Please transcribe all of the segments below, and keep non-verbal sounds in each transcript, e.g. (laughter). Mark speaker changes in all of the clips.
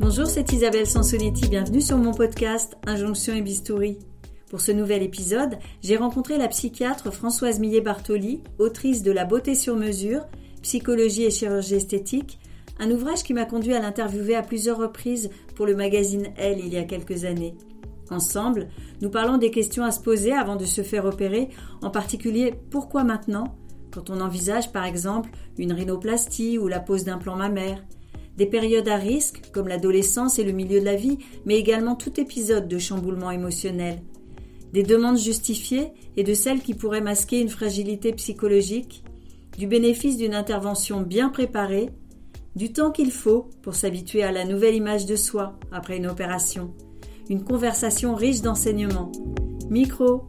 Speaker 1: Bonjour, c'est Isabelle Sansonetti, bienvenue sur mon podcast Injonction et Bistouri. Pour ce nouvel épisode, j'ai rencontré la psychiatre Françoise Millet-Bartoli, autrice de La beauté sur mesure, psychologie et chirurgie esthétique, un ouvrage qui m'a conduit à l'interviewer à plusieurs reprises pour le magazine Elle il y a quelques années. Ensemble, nous parlons des questions à se poser avant de se faire opérer, en particulier pourquoi maintenant, quand on envisage par exemple une rhinoplastie ou la pose d'un plan mammaire, des périodes à risque, comme l'adolescence et le milieu de la vie, mais également tout épisode de chamboulement émotionnel. Des demandes justifiées et de celles qui pourraient masquer une fragilité psychologique, du bénéfice d'une intervention bien préparée, du temps qu'il faut pour s'habituer à la nouvelle image de soi après une opération. Une conversation riche d'enseignements. Micro,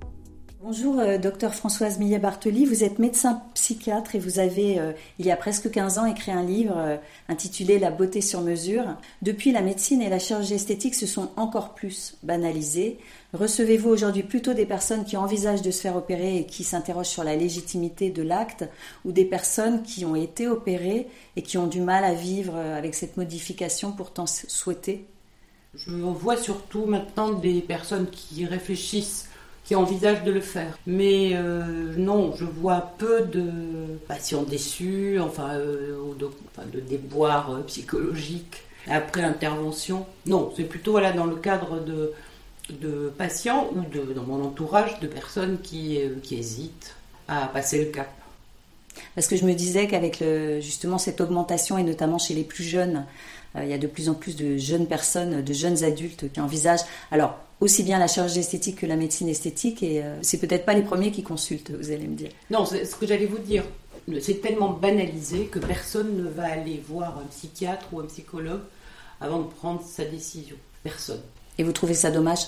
Speaker 1: Bonjour, euh, docteur Françoise Millet-Bartoli. Vous êtes médecin psychiatre et vous avez, euh, il y a presque 15 ans, écrit un livre euh, intitulé La beauté sur mesure. Depuis, la médecine et la chirurgie esthétique se sont encore plus banalisées. Recevez-vous aujourd'hui plutôt des personnes qui envisagent de se faire opérer et qui s'interrogent sur la légitimité de l'acte ou des personnes qui ont été opérées et qui ont du mal à vivre avec cette modification pourtant souhaitée?
Speaker 2: Je vois surtout maintenant des personnes qui réfléchissent qui envisagent de le faire. Mais euh, non, je vois peu de patients déçus, enfin, euh, de, de, déboires euh, psychologiques après intervention. Non, c'est plutôt voilà, dans le cadre de, de patients ou de, dans mon entourage de personnes qui, qui hésitent à passer le cap.
Speaker 1: Parce que je me disais qu'avec justement cette augmentation, et notamment chez les plus jeunes, il y a de plus en plus de jeunes personnes, de jeunes adultes qui envisagent. Alors, aussi bien la chirurgie esthétique que la médecine esthétique et euh, c'est peut-être pas les premiers qui consultent, vous allez me dire.
Speaker 2: Non, c'est ce que j'allais vous dire. C'est tellement banalisé que personne ne va aller voir un psychiatre ou un psychologue avant de prendre sa décision. Personne.
Speaker 1: Et vous trouvez ça dommage?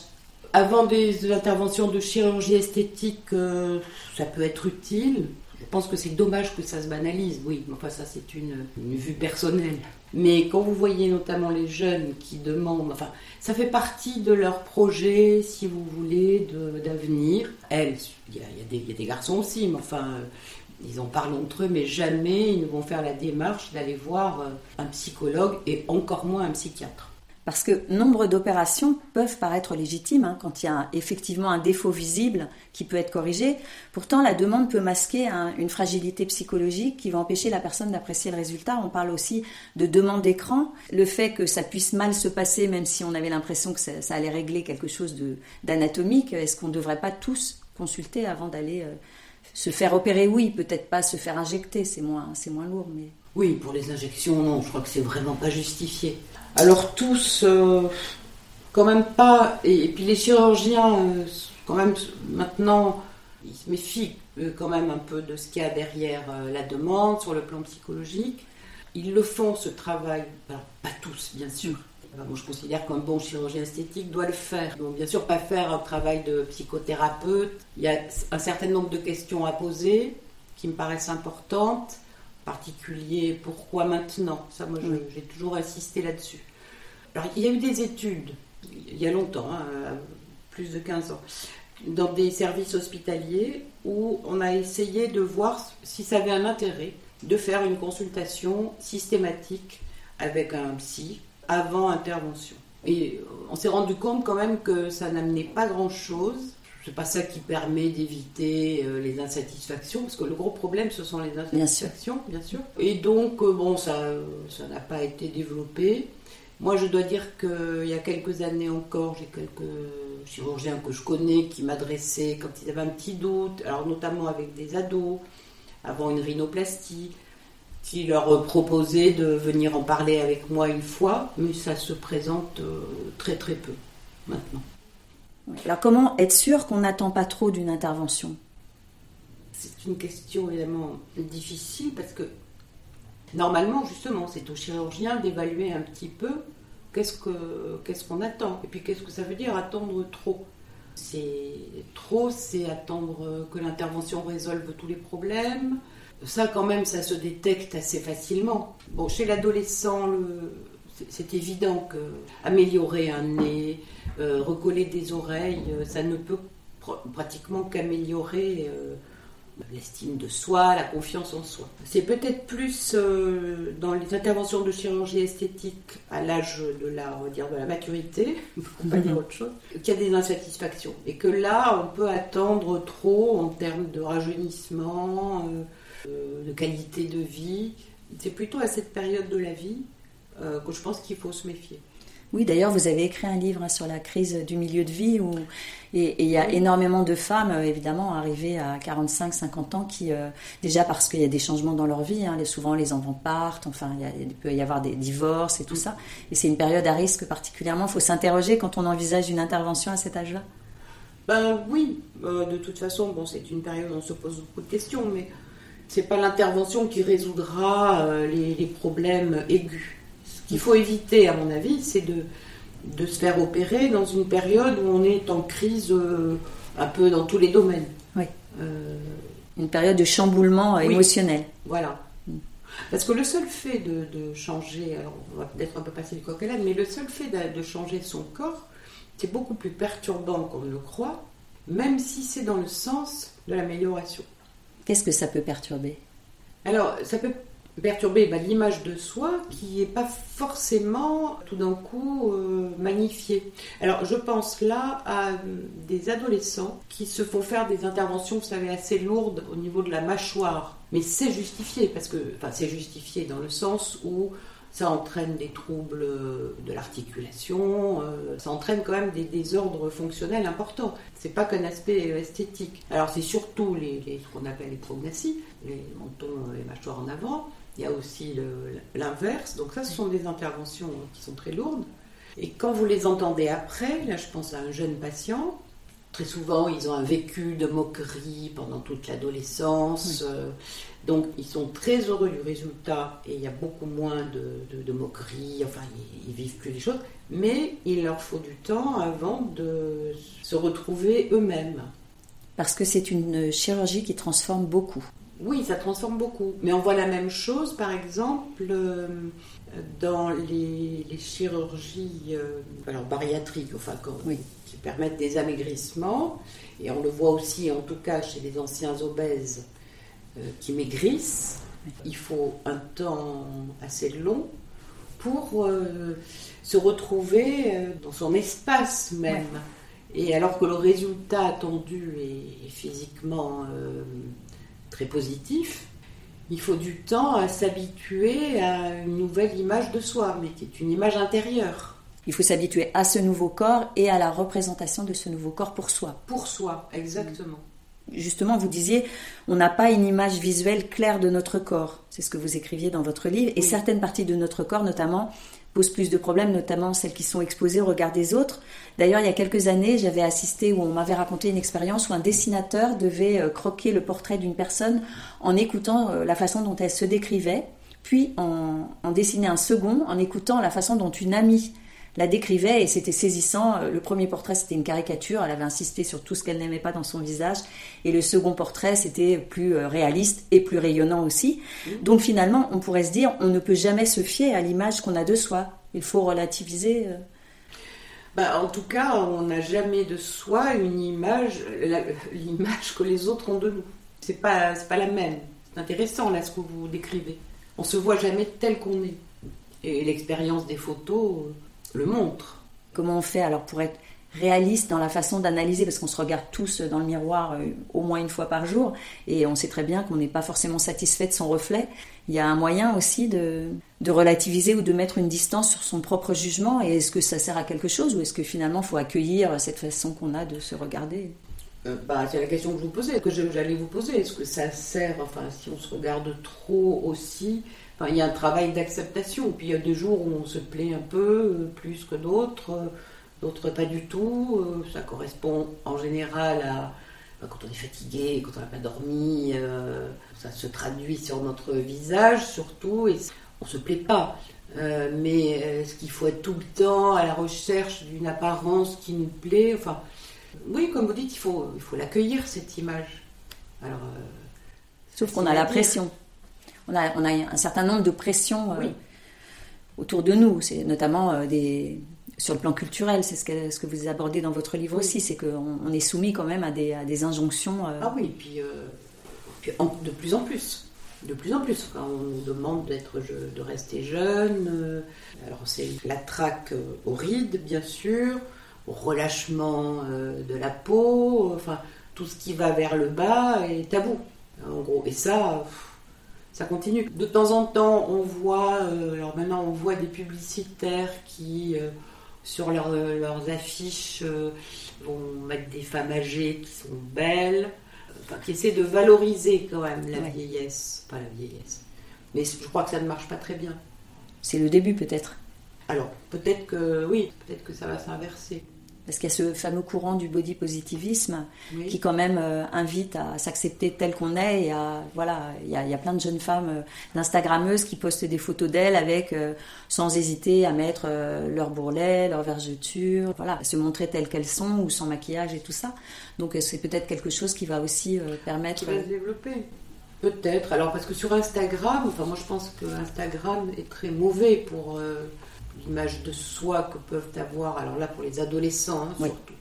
Speaker 2: Avant des interventions de chirurgie esthétique, euh, ça peut être utile. Je pense que c'est dommage que ça se banalise, oui, enfin ça c'est une, vue personnelle. Mais quand vous voyez notamment les jeunes qui demandent, enfin ça fait partie de leur projet, si vous voulez, d'avenir. Elles, il y, a des garçons aussi, mais enfin ils en parlent entre eux, mais jamais ils ne vont faire la démarche d'aller voir euh, un psychologue et encore moins un psychiatre.
Speaker 1: Parce que nombre d'opérations peuvent paraître légitimes hein, quand il y a effectivement un défaut visible qui peut être corrigé. Pourtant, la demande peut masquer une fragilité psychologique qui va empêcher la personne d'apprécier le résultat. On parle aussi de demande d'écran. Le fait que ça puisse mal se passer, même si on avait l'impression que ça, allait régler quelque chose d'anatomique, est-ce qu'on ne devrait pas tous consulter avant d'aller euh, se faire opérer? Oui, peut-être pas se faire injecter, c'est moins, moins lourd. Mais...
Speaker 2: Oui, pour les injections, non, je crois que c'est vraiment pas justifié. Alors tous, euh, quand même pas, et, puis les chirurgiens, euh, quand même maintenant, ils se méfient euh, quand même un peu de ce qu'il y a derrière la demande sur le plan psychologique. Ils le font ce travail, pas tous bien sûr. moi, je considère qu'un bon chirurgien esthétique doit le faire. Donc, bien sûr, pas faire un travail de psychothérapeute. Il y a un certain nombre de questions à poser qui me paraissent importantes particulier, pourquoi maintenant? Ça, moi, j'ai toujours insisté là-dessus. Alors, il y a eu des études, il y a longtemps, hein, plus de 15 ans, dans des services hospitaliers où on a essayé de voir si ça avait un intérêt de faire une consultation systématique avec un psy avant intervention. Et on s'est rendu compte quand même que ça n'amenait pas grand-chose c'est pas ça qui permet d'éviter euh, les insatisfactions, parce que le gros problème, ce sont les insatisfactions, bien sûr. Et donc, euh, bon, ça ça n'a pas été développé. Moi, je dois dire qu'il y a quelques années encore, j'ai quelques chirurgiens que je connais qui m'adressaient quand ils avaient un petit doute, alors notamment avec des ados, avant une rhinoplastie, qui leur proposaient de venir en parler avec moi une fois, mais ça se présente euh, très très peu maintenant.
Speaker 1: Alors comment être sûr qu'on n'attend pas trop d'une intervention?
Speaker 2: C'est une question évidemment difficile parce que normalement justement c'est au chirurgien d'évaluer un petit peu qu'est-ce qu'on attend et puis qu'est-ce que ça veut dire attendre trop. C'est trop, c'est attendre que l'intervention résolve tous les problèmes. Ça quand même ça se détecte assez facilement. Bon chez l'adolescent c'est évident que améliorer un nez, recoller des oreilles, euh, ça ne peut pratiquement qu'améliorer euh, l'estime de soi, la confiance en soi. C'est peut-être plus euh, dans les interventions de chirurgie esthétique à l'âge de la, dire, de la maturité, (laughs) pour pas dire autre chose, qu'il y a des insatisfactions. Et que là, on peut attendre trop en termes de rajeunissement, euh, euh, de qualité de vie. C'est plutôt à cette période de la vie que je pense qu'il faut se méfier.
Speaker 1: Oui, d'ailleurs, vous avez écrit un livre sur la crise du milieu de vie où et il y a énormément de femmes, euh, évidemment, arrivées à 45-50 ans qui, euh, déjà parce qu'il y a des changements dans leur vie, hein, souvent les enfants partent, enfin, il, peut y avoir des divorces et tout ça. Et c'est une période à risque particulièrement. Il faut s'interroger quand on envisage une intervention à cet âge-là.
Speaker 2: Ben oui, euh, de toute façon, bon, c'est une période où on se pose beaucoup de questions, mais c'est pas l'intervention qui résoudra les, les problèmes aigus. Ce qu'il faut éviter, à mon avis, c'est de de se faire opérer dans une période où on est en crise euh, un peu dans tous les domaines.
Speaker 1: Oui. Euh, une période de chamboulement émotionnel.
Speaker 2: Voilà. Mm. Parce que le seul fait de, changer, alors on va peut-être un peu passer le coq à mais le seul fait de, de changer son corps, c'est beaucoup plus perturbant qu'on ne le croit, même si c'est dans le sens de l'amélioration.
Speaker 1: Qu'est-ce que ça peut perturber?
Speaker 2: Alors, ça peut perturber bah, l'image de soi qui n'est pas forcément tout d'un coup euh, magnifiée. Alors je pense là à euh, des adolescents qui se font faire des interventions, vous savez, assez lourdes au niveau de la mâchoire. Mais c'est justifié, parce que, c'est justifié dans le sens où ça entraîne des troubles de l'articulation, euh, ça entraîne quand même des désordres fonctionnels importants. C'est pas qu'un aspect esthétique. Alors c'est surtout les ce qu'on appelle les prognaties, les mentons, les mâchoires en avant, il y a aussi l'inverse. Donc ça, ce sont des interventions qui sont très lourdes. Et quand vous les entendez après, là je pense à un jeune patient, très souvent ils ont un vécu de moquerie pendant toute l'adolescence. Euh, donc ils sont très heureux du résultat et il y a beaucoup moins de, de, moquerie, enfin ils, ils, vivent plus les choses, mais il leur faut du temps avant de se retrouver eux-mêmes.
Speaker 1: Parce que c'est une chirurgie qui transforme beaucoup.
Speaker 2: Oui, ça transforme beaucoup. Mais on voit la même chose, par exemple, euh, dans les, chirurgies euh, alors bariatriques, enfin, qui permettent des amaigrissements. Et on le voit aussi, en tout cas, chez les anciens obèses euh, qui maigrissent. Il faut un temps assez long pour se retrouver dans son espace même. Et alors que le résultat attendu est, physiquement très positif, il faut du temps à s'habituer à une nouvelle image de soi, mais qui est une image intérieure.
Speaker 1: Il faut s'habituer à ce nouveau corps et à la représentation de ce nouveau corps pour soi.
Speaker 2: Pour soi, exactement.
Speaker 1: Justement, vous disiez, on n'a pas une image visuelle claire de notre corps. C'est ce que vous écriviez dans votre livre. Et certaines parties de notre corps, notamment, posent plus de problèmes, notamment celles qui sont exposées au regard des autres. D'ailleurs, il y a quelques années, j'avais assisté où on m'avait raconté une expérience où un dessinateur devait euh, croquer le portrait d'une personne en écoutant euh, la façon dont elle se décrivait, puis en, en dessiner un second en écoutant la façon dont une amie la décrivait et c'était saisissant. Euh, le premier portrait, c'était une caricature. Elle avait insisté sur tout ce qu'elle n'aimait pas dans son visage. Et le second portrait, c'était plus euh, réaliste et plus rayonnant aussi. Mmh. Donc finalement, on pourrait se dire, on ne peut jamais se fier à l'image qu'on a de soi. Il faut relativiser. Euh.
Speaker 2: Bah, en tout cas, on n'a jamais de soi une image, l'image que les autres ont de nous. C'est pas, pas la même. C'est intéressant là ce que vous décrivez. On se voit jamais tel qu'on est. Et l'expérience des photos le montre.
Speaker 1: Comment on fait alors pour être réaliste dans la façon d'analyser, parce qu'on se regarde tous dans le miroir euh, au moins une fois par jour, et on sait très bien qu'on n'est pas forcément satisfait de son reflet. Il y a un moyen aussi de, relativiser ou de mettre une distance sur son propre jugement, et est-ce que ça sert à quelque chose, ou est-ce que finalement il faut accueillir cette façon qu'on a de se regarder?
Speaker 2: Euh, bah, c'est la question que je vous posais, que j'allais vous poser. Est-ce que ça sert, enfin, si on se regarde trop aussi, il y a un travail d'acceptation. Puis il y a des jours où on se plaît un peu euh, plus que d'autres, euh, d'autres pas du tout. Euh, ça correspond en général à quand on est fatigué, quand on n'a pas dormi. ça se traduit sur notre visage surtout et on se plaît pas. mais est-ce qu'il faut être tout le temps à la recherche d'une apparence qui nous plaît Enfin, oui, comme vous dites, il faut, il faut l'accueillir cette image. Alors,
Speaker 1: Sauf qu'on a la pression on a, on a un certain nombre de pressions euh, autour de nous. C'est notamment euh, des, sur le plan culturel, c'est ce que, ce que vous abordez dans votre livre aussi, c'est qu'on on est soumis quand même à des, à des injonctions.
Speaker 2: Euh. Ah oui, et puis Puis de plus en plus. De plus en plus, quand on nous demande d'être, de rester jeune, alors c'est la traque au ride, bien sûr, au relâchement de la peau, enfin tout ce qui va vers le bas est tabou, en gros. Et ça, ça continue. De temps en temps, on voit, alors maintenant on voit des publicitaires qui sur leurs affiches euh, vont mettre des femmes âgées qui sont belles, enfin, qui essaient de valoriser quand même la vieillesse, pas la vieillesse. Mais je crois que ça ne marche pas très bien.
Speaker 1: C'est le début peut-être.
Speaker 2: Alors peut-être que oui, peut-être que ça va s'inverser.
Speaker 1: Parce qu'il y a ce fameux courant du body positivisme qui quand même euh, invite à s'accepter tel qu'on est. Et à, voilà, il y, a, plein de jeunes femmes euh, d'Instagrammeuses qui postent des photos d'elles avec, euh, sans hésiter à mettre leur bourrelet, leur vergeture, voilà, se montrer telles qu'elles sont ou sans maquillage et tout ça. Donc c'est peut-être quelque chose qui va aussi permettre...
Speaker 2: Qui va se développer. Peut-être. Alors parce que sur Instagram, enfin moi je pense que Instagram est très mauvais pour l'image de soi que peuvent avoir, alors là pour les adolescents hein, surtout.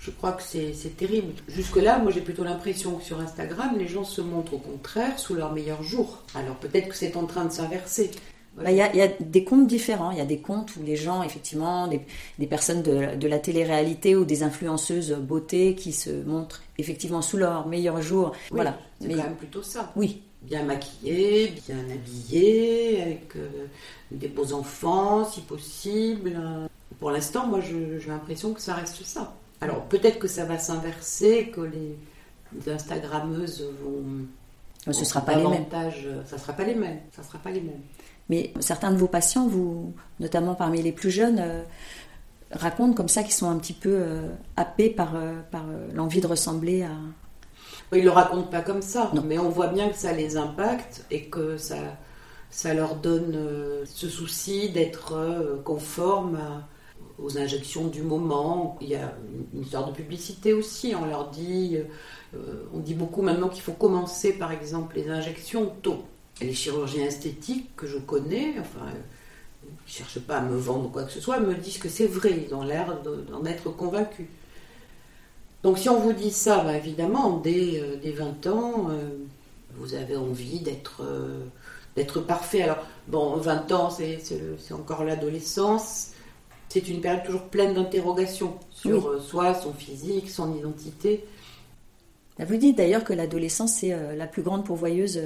Speaker 2: Je crois que c'est terrible. Jusque-là, moi j'ai plutôt l'impression que sur Instagram, les gens se montrent au contraire sous leur meilleur jour. Alors peut-être que c'est en train de s'inverser.
Speaker 1: Bah, il y, a des comptes différents. Il y a des comptes où les gens, effectivement, des, des personnes de, de la télé-réalité ou des influenceuses beauté qui se montrent effectivement sous leur meilleur jour. voilà.
Speaker 2: C'est quand même plutôt ça.
Speaker 1: Oui,
Speaker 2: bien maquillés, bien habillés, avec euh, des beaux enfants si possible. Pour l'instant, moi j'ai l'impression que ça reste ça. Alors peut-être que ça va s'inverser, que les, Instagrammeuses vont.
Speaker 1: Ce ne sera pas les mêmes.
Speaker 2: Ça sera pas les mêmes. Ça sera pas les mêmes.
Speaker 1: Mais certains de vos patients, vous, notamment parmi les plus jeunes, euh, racontent comme ça qu'ils sont un petit peu euh, happés par, par l'envie de ressembler à,
Speaker 2: ils ne le racontent pas comme ça, mais on voit bien que ça les impacte et que ça, ça leur donne euh, ce souci d'être euh, conforme aux injections du moment. Il y a une histoire de publicité aussi. On leur dit, euh, on dit beaucoup maintenant qu'il faut commencer par exemple les injections tôt. les chirurgiens esthétiques que je connais, enfin, ils ne cherchent pas à me vendre quoi que ce soit, me disent que c'est vrai. Ils ont l'air d'en être convaincus. Donc si on vous dit ça, bah, évidemment, dès, 20 euh, ans, euh, vous avez envie d'être euh, d'être parfait. Alors, bon, 20 ans, c'est encore l'adolescence. C'est une période toujours pleine d'interrogations sur soi, son physique, son identité.
Speaker 1: Bah, vous dites d'ailleurs que l'adolescence, c'est la plus grande pourvoyeuse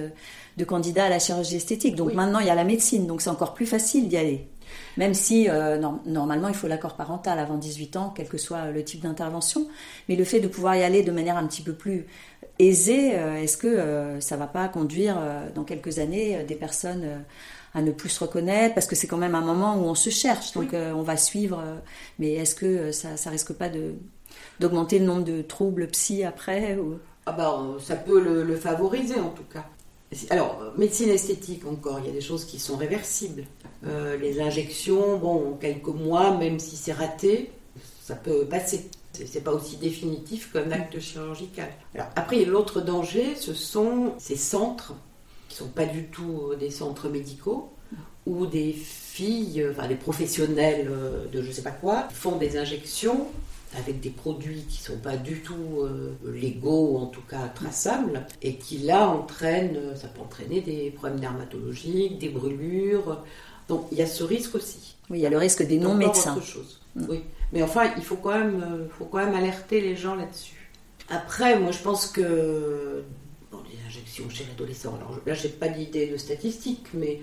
Speaker 1: de candidats à la chirurgie esthétique. Donc maintenant, il y a la médecine, donc c'est encore plus facile d'y aller. Même si euh, normalement il faut l'accord parental avant 18 ans, quel que soit le type d'intervention. Mais le fait de pouvoir y aller de manière un petit peu plus aisée, euh, est-ce que euh, ça va pas conduire dans quelques années des personnes à ne plus se reconnaître? Parce que c'est quand même un moment où on se cherche, donc on va suivre. mais est-ce que ça, ça risque pas de d'augmenter le nombre de troubles psy après ou...
Speaker 2: Ah bah, ça peut le favoriser en tout cas. Alors, médecine esthétique encore, il y a des choses qui sont réversibles. Euh, les injections, bon, quelques mois, même si c'est raté, ça peut passer. C'est pas aussi définitif qu'un acte chirurgical. Alors, après, l'autre danger, ce sont ces centres qui sont pas du tout des centres médicaux où des filles, enfin des professionnels de je sais pas quoi, font des injections avec des produits qui ne sont pas du tout euh, légaux, ou en tout cas traçables, et qui là entraînent, ça peut entraîner des problèmes dermatologiques, des brûlures. Donc il y a ce risque aussi.
Speaker 1: Oui, il y a le risque des non-médecins.
Speaker 2: chose. Mm. Oui. Mais enfin, il faut quand même, euh, faut quand même alerter les gens là-dessus. Après, moi je pense que bon, les injections chez l'adolescent, alors là j'ai pas d'idée de statistique, mais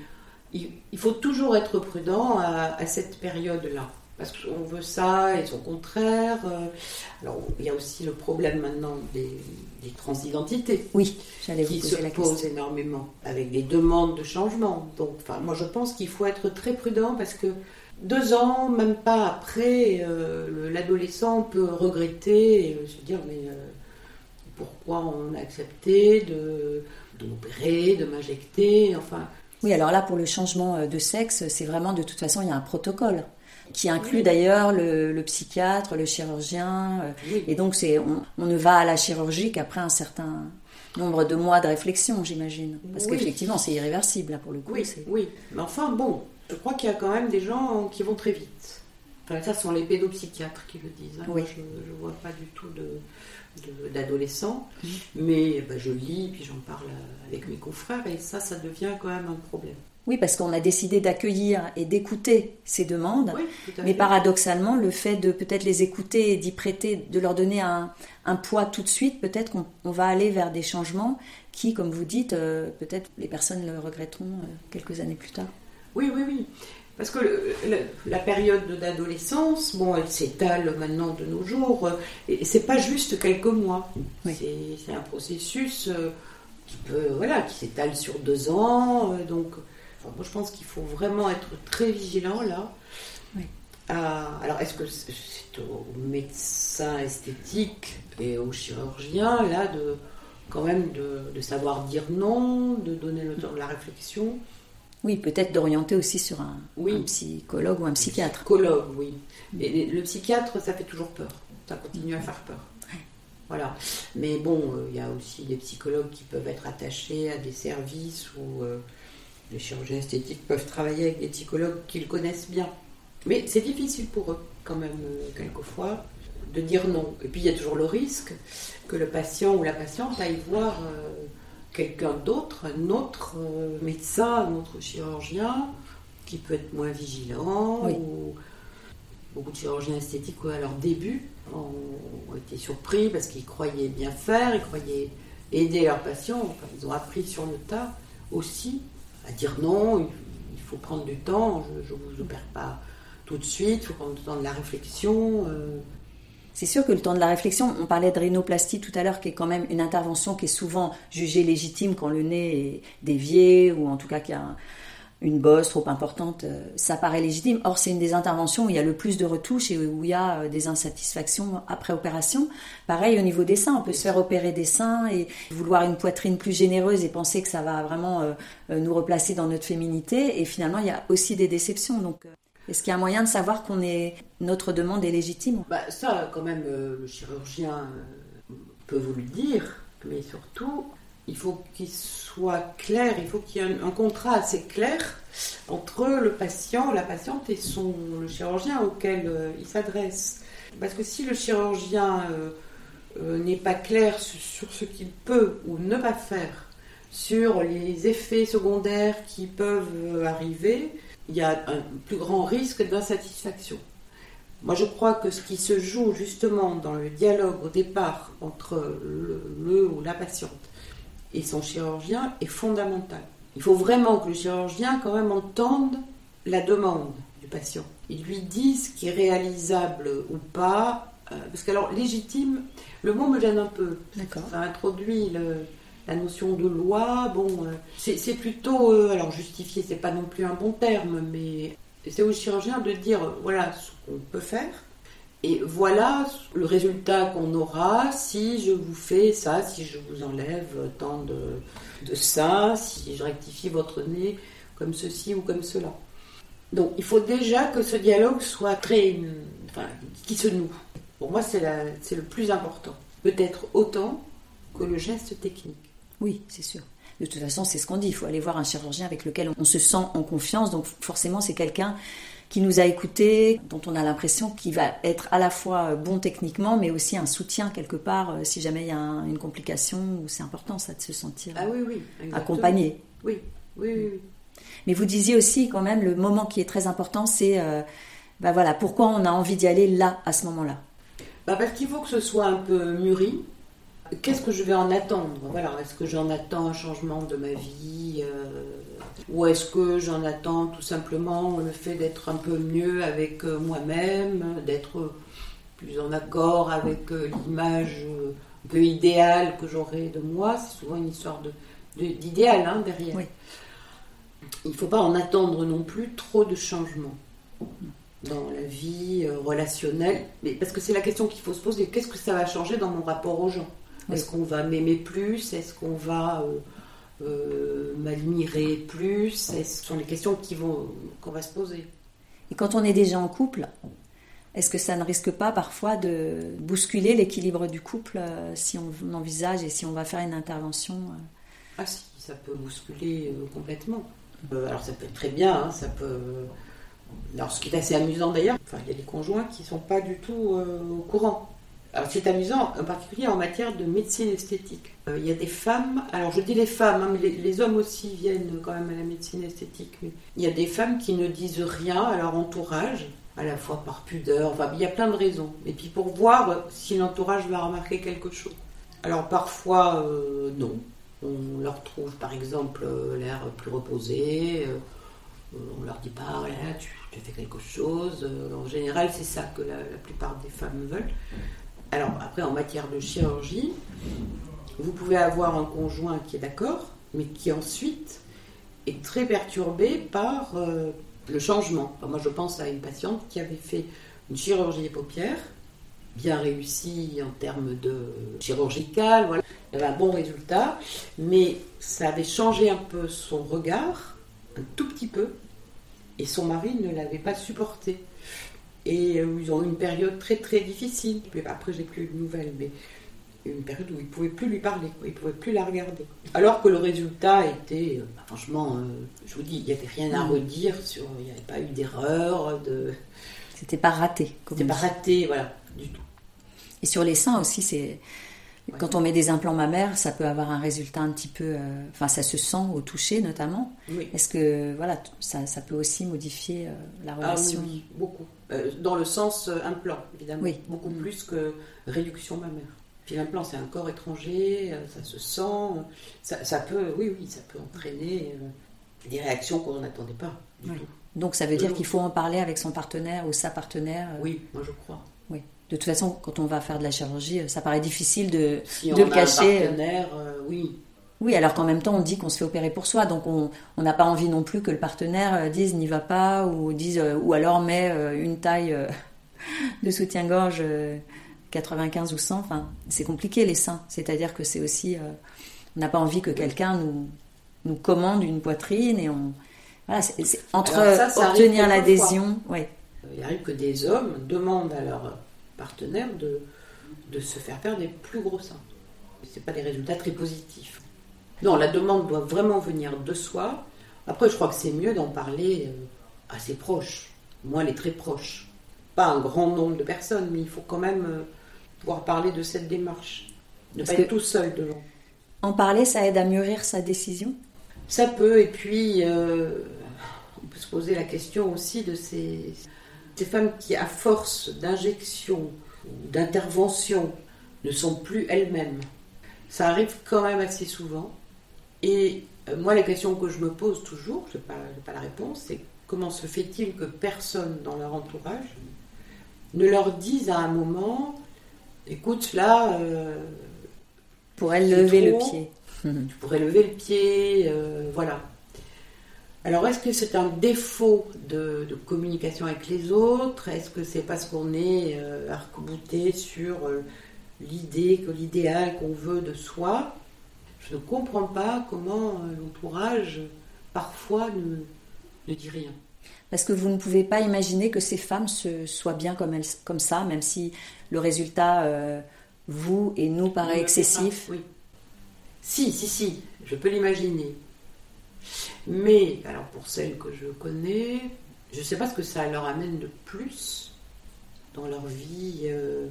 Speaker 2: il, faut toujours être prudent à cette période-là parce qu'on veut ça et son contraire. Euh, alors, il y a aussi le problème maintenant des, transidentités.
Speaker 1: Oui, j'allais
Speaker 2: vous
Speaker 1: poser
Speaker 2: la question. énormément, avec des demandes de changement. Donc, enfin, moi, je pense qu'il faut être très prudent parce que deux ans, même pas après, euh, l'adolescent peut regretter et se dire mais euh, pourquoi on a accepté de, m'opérer, de m'injecter, enfin.
Speaker 1: Oui, alors là, pour le changement de sexe, c'est vraiment de toute façon, il y a un protocole qui inclut d'ailleurs le, psychiatre, le chirurgien. Euh, et donc, c'est, on, ne va à la chirurgie qu'après un certain nombre de mois de réflexion, j'imagine. Parce qu'effectivement, c'est irréversible, là, pour le coup.
Speaker 2: Oui, oui. Mais enfin, bon, je crois qu'il y a quand même des gens qui vont très vite. Enfin, ça sont les pédopsychiatres qui le disent. hein.
Speaker 1: Oui.
Speaker 2: Je ne vois pas du tout de- de- d'adolescents. Mais ben, je lis, puis j'en parle avec mes confrères, et ça, ça devient quand même un problème.
Speaker 1: Oui, parce qu'on a décidé d'accueillir et d'écouter ces demandes.
Speaker 2: Oui,
Speaker 1: Mais
Speaker 2: fait.
Speaker 1: paradoxalement, le fait de peut-être les écouter et d'y prêter, de leur donner un, un poids tout de suite, peut-être qu'on on va aller vers des changements qui, comme vous dites, euh, peut-être les personnes le regretteront euh, quelques années plus tard.
Speaker 2: Oui, oui, oui. Parce que le- le- la période d'adolescence, bon, elle s'étale maintenant de nos jours, euh, et c'est pas juste quelques mois.
Speaker 1: Oui.
Speaker 2: C'est- un processus euh, qui peut, voilà, qui s'étale sur deux ans. euh, donc, enfin, moi, je pense qu'il faut vraiment être très vigilant là.
Speaker 1: Oui.
Speaker 2: À- alors, est-ce que c'est c'est aux médecins esthétiques et aux chirurgiens là de quand même de, de savoir dire non, de donner le temps de la réflexion?
Speaker 1: Oui, peut-être d'orienter aussi sur un,
Speaker 2: Oui.
Speaker 1: un psychologue ou un psychiatre.
Speaker 2: Psychologue, oui. Et les- le psychiatre, ça fait toujours peur. Ça continue à faire peur. Voilà. Mais bon, euh, il y a aussi des psychologues qui peuvent être attachés à des services où euh, les chirurgiens esthétiques peuvent travailler avec des psychologues qu'ils connaissent bien. Mais c'est difficile pour eux, quand même, euh, quelquefois, de dire non. Et puis il y a toujours le risque que le patient ou la patiente aille voir euh, quelqu'un d'autre, un autre euh, médecin, un autre chirurgien, qui peut être moins vigilant.
Speaker 1: Oui.
Speaker 2: Ou... Beaucoup de chirurgiens esthétiques, à leur début, ont, été surpris parce qu'ils croyaient bien faire, ils croyaient aider leurs patients. Enfin, ils ont appris sur le tas aussi à dire non, il, faut prendre du temps, je ne vous opère pas tout de suite, il faut prendre le temps de la réflexion. euh,
Speaker 1: C'est sûr que le temps de la réflexion, on parlait de rhinoplastie tout à l'heure, qui est quand même une intervention qui est souvent jugée légitime quand le nez est dévié ou en tout cas qu'il y a un- une bosse trop importante, euh, ça paraît légitime. Or, c'est une des interventions où il y a le plus de retouches et où il y a euh, des insatisfactions après opération. Pareil au niveau des seins, on peut se faire opérer des seins et vouloir une poitrine plus généreuse et penser que ça va vraiment euh, nous replacer dans notre féminité. Et finalement, il y a aussi des déceptions. Donc, est-ce qu'il y a un moyen de savoir qu'on est notre demande est légitime?
Speaker 2: Bah, ça, quand même, euh, le chirurgien euh, peut vous le dire, mais surtout, il faut qu'il soit clair, il faut qu'il y ait un, contrat assez clair entre le patient, la patiente et son, le chirurgien auquel euh, il s'adresse. Parce que si le chirurgien n'est pas clair sur, sur ce qu'il peut ou ne pas faire, sur les effets secondaires qui peuvent arriver, il y a un plus grand risque d'insatisfaction. Moi, je crois que ce qui se joue justement dans le dialogue au départ entre le, le ou la patiente et son chirurgien est fondamental. Il faut vraiment que le chirurgien quand même entende la demande du patient. Il lui dise ce qui est réalisable ou pas. euh, Parce que alors, légitime, le mot me gêne un peu.
Speaker 1: D'accord.
Speaker 2: Ça introduit le- la notion de loi. Bon, euh, c'est plutôt, euh, alors justifié, c'est pas non plus un bon terme, mais c'est au chirurgien de dire euh, voilà ce qu'on peut faire et voilà le résultat qu'on aura si je vous fais ça, si je vous enlève tant de, de ça, si je rectifie votre nez comme ceci ou comme cela. Donc il faut déjà que ce dialogue soit très, enfin, qui se noue. Pour moi, c'est le plus important. Peut-être autant que le geste technique.
Speaker 1: Oui, c'est sûr. De toute façon, c'est ce qu'on dit. Il faut aller voir un chirurgien avec lequel on se sent en confiance. Donc forcément, c'est quelqu'un qui nous a écoutés, dont on a l'impression qu'il va être à la fois bon techniquement, mais aussi un soutien quelque part euh, si jamais il y a un- une complication. C'est important ça de se sentir
Speaker 2: Ah oui, oui. exactement.
Speaker 1: accompagné.
Speaker 2: Oui, oui, oui. oui.
Speaker 1: Mais vous disiez aussi quand même le moment qui est très important, c'est euh, bah voilà pourquoi on a envie d'y aller là à ce moment-là?
Speaker 2: Bah, parce qu'il faut que ce soit un peu mûri. Qu'est-ce que je vais en attendre? Voilà, est-ce que j'en attends un changement de ma vie euh, Ou est-ce que j'en attends tout simplement le fait d'être un peu mieux avec euh, moi-même, d'être plus en accord avec euh, l'image un peu idéale que j'aurai de moi? C'est souvent une histoire de, de- d'idéal hein, derrière.
Speaker 1: Oui.
Speaker 2: Il ne faut pas en attendre non plus trop de changements dans la vie relationnelle. Mais parce que c'est la question qu'il faut se poser. Qu'est-ce que ça va changer dans mon rapport aux gens?
Speaker 1: Oui.
Speaker 2: Est-ce qu'on va m'aimer plus? Est-ce qu'on va euh, euh, m'admirer plus? Ce sont les questions qui vont, qu'on va se poser.
Speaker 1: Et quand on est déjà en couple, est-ce que ça ne risque pas parfois de bousculer l'équilibre du couple euh, si on envisage et si on va faire une intervention
Speaker 2: Ah si, ça peut bousculer complètement. Alors ça peut être très bien, hein, ça peut Alors, ce qui est assez amusant d'ailleurs, enfin, il y a des conjoints qui ne sont pas du tout euh, au courant. C'est amusant, en particulier en matière de médecine esthétique. Euh, il y a des femmes, alors je dis les femmes, hein, mais les, hommes aussi viennent quand même à la médecine esthétique. Il y a des femmes qui ne disent rien à leur entourage, à la fois par pudeur, enfin, il y a plein de raisons. Et puis pour voir si l'entourage va remarquer quelque chose. Alors parfois, euh, non. On leur trouve par exemple l'air plus reposé. on leur dit pas, voilà, tu, tu fais quelque chose. En général, c'est ça que la, plupart des femmes veulent. Alors après, en matière de chirurgie, vous pouvez avoir un conjoint qui est d'accord, mais qui ensuite est très perturbé par euh, le changement. Moi, je pense à une patiente qui avait fait une chirurgie des paupières, bien réussie en termes de chirurgical, voilà. Elle avait un bon résultat, mais ça avait changé un peu son regard, un tout petit peu, et son mari ne l'avait pas supporté. Et euh, ils ont eu une période très très difficile. Après, j'ai plus de nouvelles, mais une période où ils ne pouvaient plus lui parler, ils ne pouvaient plus la regarder. Alors que le résultat était, euh, bah, franchement, euh, je vous dis, il n'y avait rien à redire, sur, il n'y avait pas eu d'erreur. De...
Speaker 1: C'était pas raté.
Speaker 2: C'était pas raté, voilà, du tout.
Speaker 1: Et sur les seins aussi, c'est. Quand on met des implants mammaires, ça peut avoir un résultat un petit peu. Enfin, ça se sent au toucher notamment.
Speaker 2: Oui.
Speaker 1: Est-ce que voilà, ça, ça, peut aussi modifier la relation
Speaker 2: ah, oui, beaucoup. Euh, dans le sens euh, implant, évidemment.
Speaker 1: Oui.
Speaker 2: Beaucoup plus que réduction mammaire. Puis l'implant, c'est un corps étranger, euh, ça se sent. Ça, ça, peut, oui, oui, ça peut entraîner des réactions qu'on n'attendait pas du
Speaker 1: oui.
Speaker 2: tout.
Speaker 1: Donc ça veut dire qu'il faut en parler avec son partenaire ou sa partenaire
Speaker 2: Oui, moi je crois.
Speaker 1: Oui. De toute façon, quand on va faire de la chirurgie, ça paraît difficile de,
Speaker 2: si
Speaker 1: de
Speaker 2: on
Speaker 1: le
Speaker 2: a
Speaker 1: cacher.
Speaker 2: Un partenaire, euh, oui.
Speaker 1: Oui, alors qu'en même temps, on dit qu'on se fait opérer pour soi, donc on n'a pas envie non plus que le partenaire dise n'y va pas, ou dise, ou alors met une taille (laughs) de soutien-gorge 95 ou 100. Enfin, c'est compliqué les seins. C'est-à-dire que c'est aussi, on n'a pas envie que quelqu'un nous nous commande une poitrine et on voilà, entre
Speaker 2: ça, ça
Speaker 1: obtenir l'adhésion, ouais.
Speaker 2: Il arrive que des hommes demandent à leur partenaire de, de se faire faire des plus gros seins. C'est pas des résultats très positifs. Non, la demande doit vraiment venir de soi. Après, je crois que c'est mieux d'en parler euh, à ses proches, moi les très proches. Pas un grand nombre de personnes, mais il faut quand même euh, pouvoir parler de cette démarche. Ne
Speaker 1: Parce
Speaker 2: pas être tout seul devant.
Speaker 1: En parler, ça aide à mûrir sa décision?
Speaker 2: Ça peut, et puis euh, on peut se poser la question aussi de ces, ces femmes qui, à force d'injection ou d'intervention, ne sont plus elles-mêmes. Ça arrive quand même assez souvent. Et euh, moi, la question que je me pose toujours, je n'ai pas, pas la réponse, c'est comment se fait-il que personne dans leur entourage ne leur dise à un moment, écoute, là, euh,
Speaker 1: Pour elle,
Speaker 2: C'est
Speaker 1: lever le pied. (laughs)
Speaker 2: tu pourrais lever le pied, euh, voilà. Alors, est-ce que c'est un défaut de, de communication avec les autres? Est-ce que c'est parce qu'on est euh, arc-bouté sur euh, l'idée, que l'idéal qu'on veut de soi? Je ne comprends pas comment euh, l'entourage, parfois, ne, ne dit rien.
Speaker 1: Parce que vous ne pouvez pas imaginer que ces femmes se, soient bien comme, elles, comme ça, même si le résultat, euh, vous et nous, paraît excessif.
Speaker 2: pas, Oui. Si, si, si, je peux l'imaginer. Mais, alors pour celles que je connais, je ne sais pas ce que ça leur amène de plus dans leur vie euh,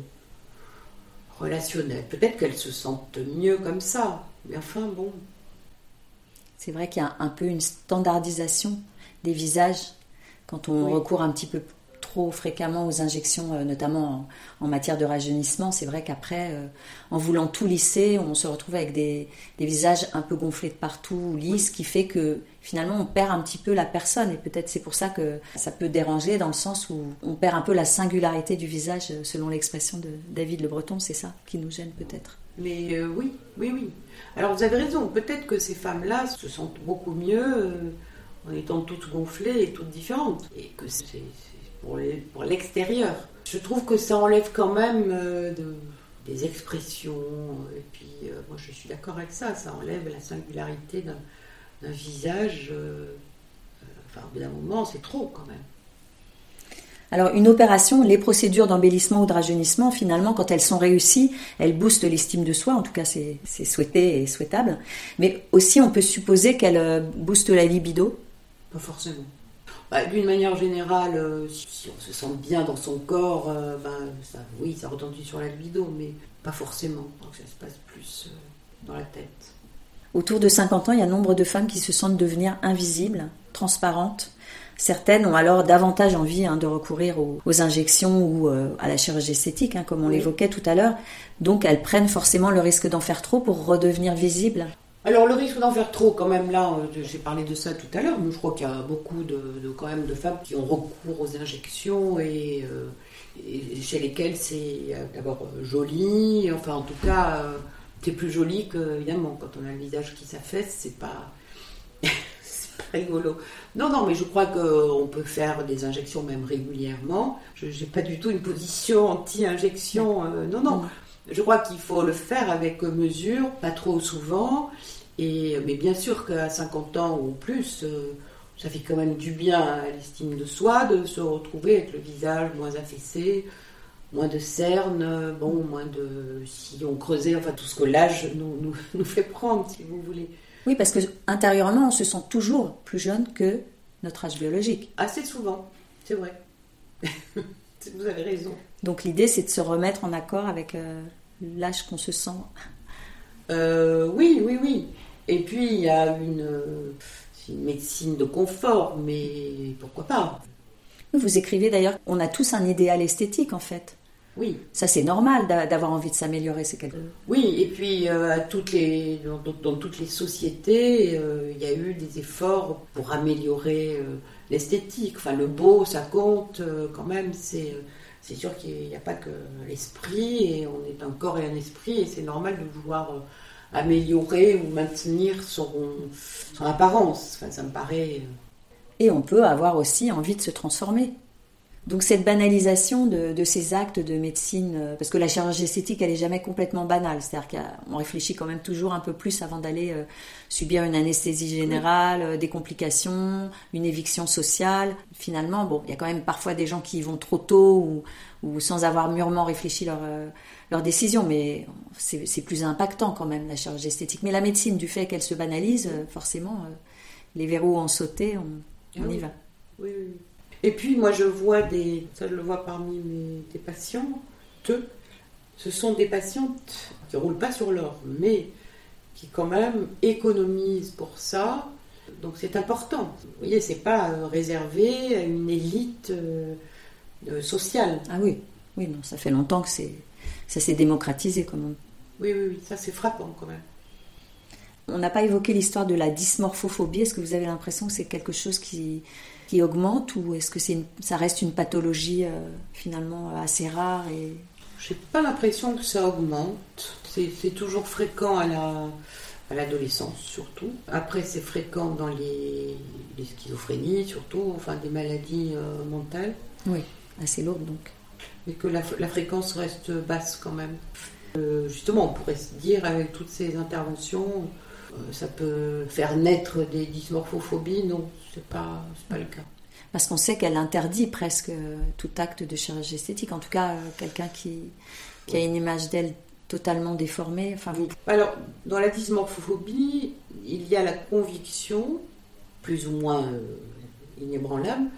Speaker 2: relationnelle. Peut-être qu'elles se sentent mieux comme ça, mais enfin bon.
Speaker 1: C'est vrai qu'il y a un peu une standardisation des visages quand on
Speaker 2: Oui.
Speaker 1: recourt un petit peu trop fréquemment aux injections, euh, notamment en, en matière de rajeunissement. C'est vrai qu'après, euh, en voulant tout lisser, on se retrouve avec des, des visages un peu gonflés de partout, lisses, qui fait que finalement on perd un petit peu la personne. Et peut-être c'est pour ça que ça peut déranger dans le sens où on perd un peu la singularité du visage, euh, selon l'expression de David Le Breton. C'est ça qui nous gêne peut-être.
Speaker 2: Mais euh, oui, oui, oui. Alors vous avez raison, peut-être que ces femmes-là se sentent beaucoup mieux euh, en étant toutes gonflées et toutes différentes. Et que c'est pour l'extérieur. Je trouve que ça enlève quand même euh, de- des expressions. Et puis moi je suis d'accord avec ça, ça enlève la singularité d'un d'un visage. enfin au bout d'un moment c'est trop quand même.
Speaker 1: Alors une opération, les procédures d'embellissement ou de rajeunissement, finalement, quand elles sont réussies, elles boostent l'estime de soi, en tout cas c'est c'est souhaité et souhaitable, mais aussi on peut supposer qu'elles euh, boostent la libido.
Speaker 2: Pas forcément. Bah, d'une manière générale, euh, si, on se sent bien dans son corps, euh, ben, ça, oui, ça retentit sur la libido, mais pas forcément. Donc ça se passe plus euh, dans la tête.
Speaker 1: Autour de 50 ans, il y a nombre de femmes qui se sentent devenir invisibles, transparentes. Certaines ont alors davantage envie hein, de recourir aux, injections ou à la chirurgie esthétique, hein, comme on l'évoquait tout à l'heure. Donc elles prennent forcément le risque d'en faire trop pour redevenir visibles.
Speaker 2: Alors le risque d'en faire trop, quand même, là, euh, j'ai parlé de ça tout à l'heure, mais je crois qu'il y a beaucoup de, quand même de femmes qui ont recours aux injections et, euh, chez lesquelles c'est euh, d'abord joli, enfin en tout cas, c'est plus joli que évidemment quand on a le visage qui s'affaisse, c'est pas (laughs) rigolo. Non, non, mais je crois qu'on peut faire des injections même régulièrement. Je n'ai pas du tout une position anti-injection. non, non. Je crois qu'il faut le faire avec mesure, pas trop souvent. Et, mais bien sûr qu'à 50 ans ou plus, euh, ça fait quand même du bien à l'estime de soi de se retrouver avec le visage moins affaissé, moins de cernes, bon, moins de sillons creusés, enfin tout ce que l'âge nous, nous, (laughs) fait prendre, si vous voulez.
Speaker 1: Oui, parce que intérieurement, on se sent toujours plus jeune que notre âge biologique.
Speaker 2: Assez souvent, c'est vrai. (laughs) vous avez raison.
Speaker 1: Donc l'idée, c'est de se remettre en accord avec euh, l'âge qu'on se sent.
Speaker 2: Euh, oui, oui, oui. Et puis il y a une, une, médecine de confort, mais pourquoi pas?
Speaker 1: Vous écrivez d'ailleurs, on a tous un idéal esthétique en fait.
Speaker 2: Oui.
Speaker 1: Ça c'est normal d'avoir envie de s'améliorer, c'est quelque
Speaker 2: Oui, et puis euh, à toutes les, dans, toutes les sociétés, il y a eu des efforts pour améliorer l'esthétique. Enfin, le beau, ça compte quand même. C'est c'est sûr qu'il n'y a pas que l'esprit, et on est un corps et un esprit, et c'est normal de vouloir euh, améliorer ou maintenir son, son apparence. Enfin, ça me paraît. Euh,
Speaker 1: et on peut avoir aussi envie de se transformer. Donc cette banalisation de, ces actes de médecine, euh, parce que la chirurgie esthétique, elle est jamais complètement banale. C'est-à-dire qu'on réfléchit quand même toujours un peu plus avant d'aller euh, subir une anesthésie générale, euh, des complications, une éviction sociale. Finalement, bon, il y a quand même parfois des gens qui y vont trop tôt ou, sans avoir mûrement réfléchi leur, leur décision, mais c'est plus impactant quand même la chirurgie esthétique. Mais la médecine, du fait qu'elle se banalise, forcément, les verrous ont sauté, on, on y va.
Speaker 2: Oui, oui. Et puis moi je vois des, ça je le vois parmi mes des patients, ce sont des patientes qui roulent pas sur l'or, mais qui quand même économisent pour ça. Donc c'est important. Vous voyez, c'est pas euh, réservé à une élite euh, euh, sociale.
Speaker 1: Ah oui, oui, non, ça fait longtemps que c'est ça s'est démocratisé comme on...
Speaker 2: Oui, oui, oui, ça c'est frappant quand même.
Speaker 1: On n'a pas évoqué l'histoire de la dysmorphophobie. Est-ce que vous avez l'impression que c'est quelque chose qui, qui augmente ou est-ce que c'est ça reste une pathologie euh, finalement assez rare et
Speaker 2: j'ai pas l'impression que ça augmente. C'est toujours fréquent à la à l'adolescence surtout. Après c'est fréquent dans les, les, schizophrénies surtout, enfin des maladies euh, mentales.
Speaker 1: Oui, assez lourdes donc.
Speaker 2: Mais que la, la fréquence reste basse quand même. Euh, justement, on pourrait se dire avec toutes ces interventions, ça peut faire naître des dysmorphophobies. Non, c'est pas, pas le cas.
Speaker 1: Parce qu'on sait qu'elle interdit presque tout acte de chirurgie esthétique. En tout cas, euh, quelqu'un qui, qui a une image d'elle totalement déformée. Enfin,
Speaker 2: Alors, dans la dysmorphophobie, il y a la conviction, plus ou moins euh, inébranlable,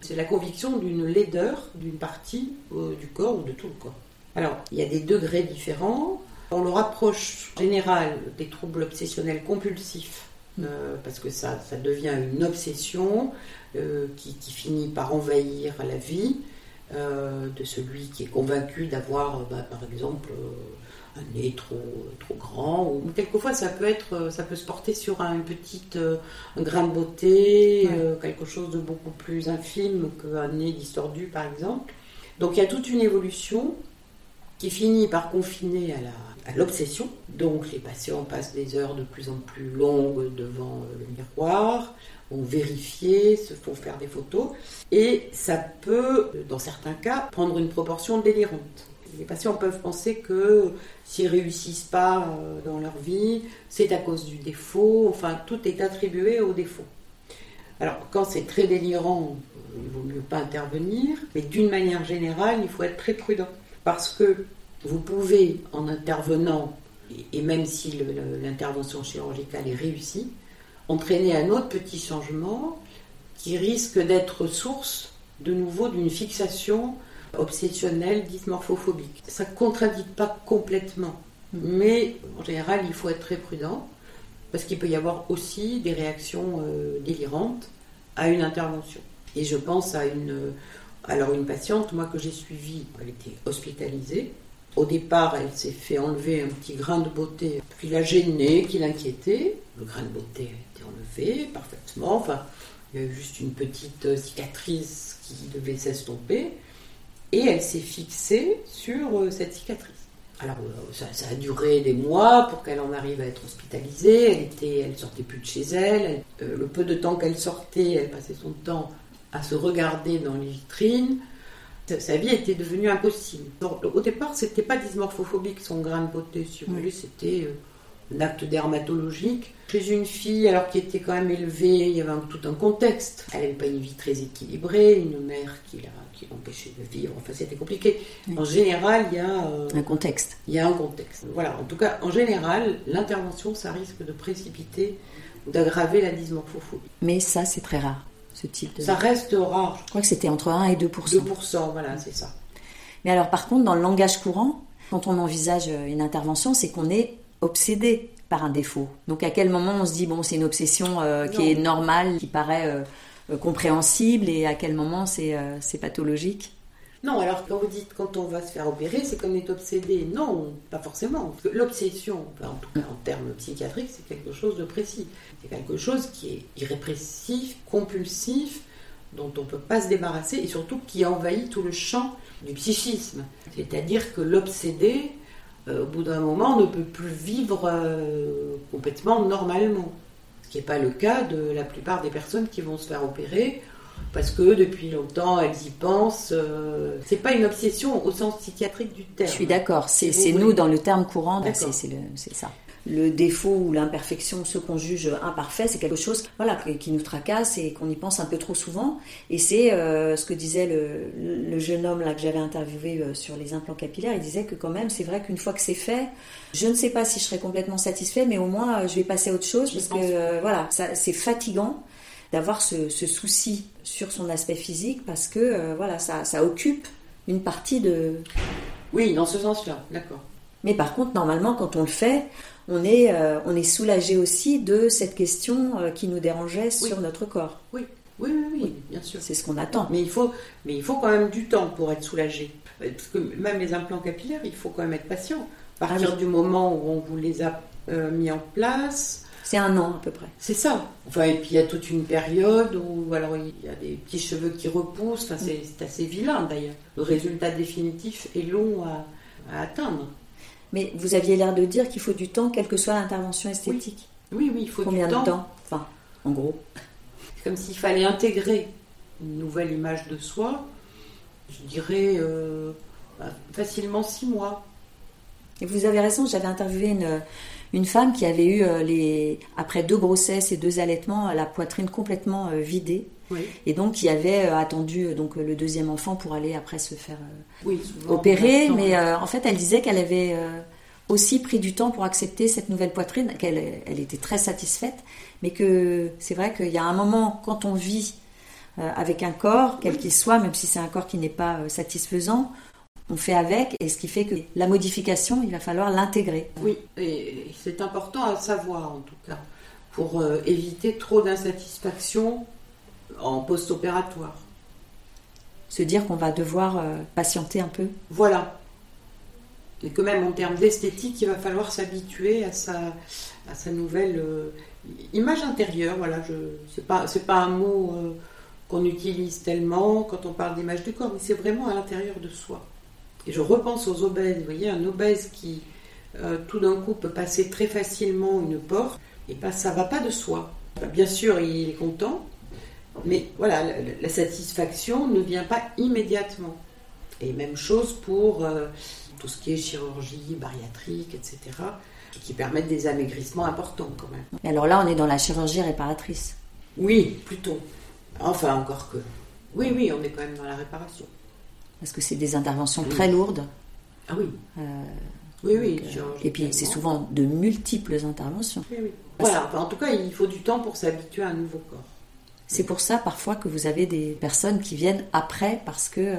Speaker 2: c'est la conviction d'une laideur d'une partie euh, du corps ou de tout le corps. Alors, il y a des degrés différents. On le rapproche en général des troubles obsessionnels compulsifs euh, parce que ça, ça devient une obsession euh, qui, finit par envahir la vie euh, de celui qui est convaincu d'avoir, bah, par exemple, un nez trop, trop grand. Ou quelquefois, ça peut être, ça peut se porter sur un petite, un grain de beauté, quelque chose de beaucoup plus infime qu'un nez distordu, par exemple. Donc, il y a toute une évolution qui finit par confiner à à l'obsession. Donc les patients passent des heures de plus en plus longues devant euh, le miroir, vont vérifier, se font faire des photos, et ça peut, dans certains cas, prendre une proportion délirante. Les patients peuvent penser que s'ils réussissent pas euh, dans leur vie, c'est à cause du défaut, enfin tout est attribué au défaut. Alors quand c'est très délirant, il vaut mieux pas intervenir, mais d'une manière générale, il faut être très prudent. Parce que vous pouvez, en intervenant, et même si l'intervention chirurgicale est réussie, entraîner un autre petit changement qui risque d'être source de nouveau d'une fixation obsessionnelle dysmorphophobique. Ça ne contradit pas complètement, mm. mais en général, il faut être très prudent parce qu'il peut y avoir aussi des réactions euh, délirantes à une intervention. Et je pense à une, alors une patiente, moi que j'ai suivie, elle était hospitalisée. Au départ, elle s'est fait enlever un petit grain de beauté qui l'a gênée, qui l'inquiétait. Le grain de beauté a été enlevé parfaitement. Enfin, il y a eu juste une petite cicatrice qui devait s'estomper. Et elle s'est fixée sur euh, cette cicatrice. Alors, euh, ça, a duré des mois pour qu'elle en arrive à être hospitalisée. Elle était, elle sortait plus de chez elle. Euh, le peu de temps qu'elle sortait, elle passait son temps à se regarder dans les vitrines. Sa vie était devenue impossible. au départ, c'était pas dysmorphophobique son grain de beauté. Si vous c'était un acte dermatologique. Chez une fille, alors qui était quand même élevée, il y avait tout un contexte. Elle n'avait pas une vie très équilibrée, une mère qui l'empêchait de vivre. Enfin, c'était compliqué. En général, il y a
Speaker 1: euh, un contexte.
Speaker 2: Il y a un contexte. Voilà. En tout cas, en général, l'intervention, ça risque de précipiter ou d'aggraver la dysmorphophobie.
Speaker 1: Mais ça, c'est très rare, ce type de.
Speaker 2: Ça reste rare.
Speaker 1: Je crois que c'était entre 1 et 2
Speaker 2: 2 voilà, c'est ça.
Speaker 1: Mais alors, par contre, dans le langage courant, quand on envisage une intervention, c'est qu'on est obsédé par un défaut. Donc, à quel moment on se dit bon, c'est une obsession euh, qui est normale, qui paraît euh, euh, compréhensible et à quel moment euh, c'est pathologique?
Speaker 2: Non, alors quand vous dites quand on va se faire opérer, c'est qu'on est obsédé. Non, pas forcément. L'obsession, en tout cas en termes psychiatriques, c'est quelque chose de précis. C'est quelque chose qui est irrépressif, compulsif, dont on ne peut pas se débarrasser et surtout qui envahit tout le champ du psychisme. C'est-à-dire que l'obsédé, euh, au bout d'un moment, ne peut plus vivre complètement normalement qui n'est pas le cas de la plupart des personnes qui vont se faire opérer parce que depuis longtemps elles y pensent. Euh, c'est pas une obsession au sens psychiatrique du terme.
Speaker 1: Je suis d'accord, c'est nous dans le terme courant, c'est ça le défaut ou l'imperfection, ce qu'on juge imparfait, c'est quelque chose voilà, qui nous tracasse et qu'on y pense un peu trop souvent. Et c'est euh, ce que disait le, jeune homme là, que j'avais interviewé euh, sur les implants capillaires. Il disait que quand même, c'est vrai qu'une fois que c'est fait, je ne sais pas si je serai complètement satisfait, mais au moins euh, je vais passer à autre chose parce que voilà, c'est fatigant d'avoir ce, souci sur son aspect physique parce que voilà, ça, ça occupe une partie de...
Speaker 2: Oui, dans ce sens-là, d'accord.
Speaker 1: Mais par contre, normalement, quand on le fait, on est, euh, on est soulagé aussi de cette question euh, qui nous dérangeait sur notre corps.
Speaker 2: Oui. Oui, oui, oui, bien sûr.
Speaker 1: C'est ce qu'on attend.
Speaker 2: Mais il, faut, mais il faut quand même du temps pour être soulagé. Parce que même les implants capillaires, il faut quand même être patient. À partir ah du moment où on vous les a euh, mis en place.
Speaker 1: C'est un an à peu près.
Speaker 2: C'est ça. Enfin, et puis il y a toute une période où alors il y a des petits cheveux qui repoussent. Enfin, c'est assez vilain d'ailleurs. Le résultat définitif est long à atteindre.
Speaker 1: Mais vous aviez l'air de dire qu'il faut du temps, quelle que soit l'intervention esthétique.
Speaker 2: Oui, oui, il faut
Speaker 1: Combien
Speaker 2: du temps.
Speaker 1: de temps Enfin, en gros.
Speaker 2: Comme s'il fallait intégrer une nouvelle image de soi, je dirais euh, bah, facilement six mois.
Speaker 1: Et vous avez raison, j'avais interviewé une, une femme qui avait eu, euh, les, après deux grossesses et deux allaitements, la poitrine complètement euh, vidée. Et donc, qui avait attendu donc, le deuxième enfant pour aller après se faire opérer. Mais en fait, elle disait qu'elle avait aussi pris du temps pour accepter cette nouvelle poitrine, qu'elle elle était très satisfaite, mais que c'est vrai qu'il y a un moment, quand on vit avec un corps, quel qu'il soit, même si c'est un corps qui n'est pas satisfaisant, on fait avec, et ce qui fait que la modification, il va falloir l'intégrer.
Speaker 2: Oui, et c'est important à savoir en tout cas, pour euh, éviter trop d'insatisfaction en post-opératoire.
Speaker 1: Se dire qu'on va devoir euh, patienter un peu
Speaker 2: Voilà. Et que même en termes d'esthétique, il va falloir s'habituer à sa, à sa nouvelle euh, image intérieure. Voilà, je, c'est pas, c'est pas un mot qu'on utilise tellement quand on parle d'image du corps, mais c'est vraiment à l'intérieur de soi. Et je repense aux obèses. Vous voyez, un obèse qui euh, tout d'un coup peut passer très facilement une porte, et pas, ça va pas de soi. Bien sûr, il est content, mais voilà, la, satisfaction ne vient pas immédiatement. Et même chose pour euh, tout ce qui est chirurgie, bariatrique, etc., qui permettent des amaigrissements importants quand même.
Speaker 1: Et alors là, on est dans la chirurgie réparatrice.
Speaker 2: Oui, plutôt. Enfin, encore que. Oui, oui, on est quand même dans la réparation
Speaker 1: parce que c'est des interventions très lourdes.
Speaker 2: Ah oui. Euh, oui, oui.
Speaker 1: Euh, et puis c'est souvent de multiples interventions.
Speaker 2: Oui, oui. Voilà, en tout cas, il faut du temps pour s'habituer à un nouveau corps.
Speaker 1: C'est pour ça parfois que vous avez des personnes qui viennent après parce que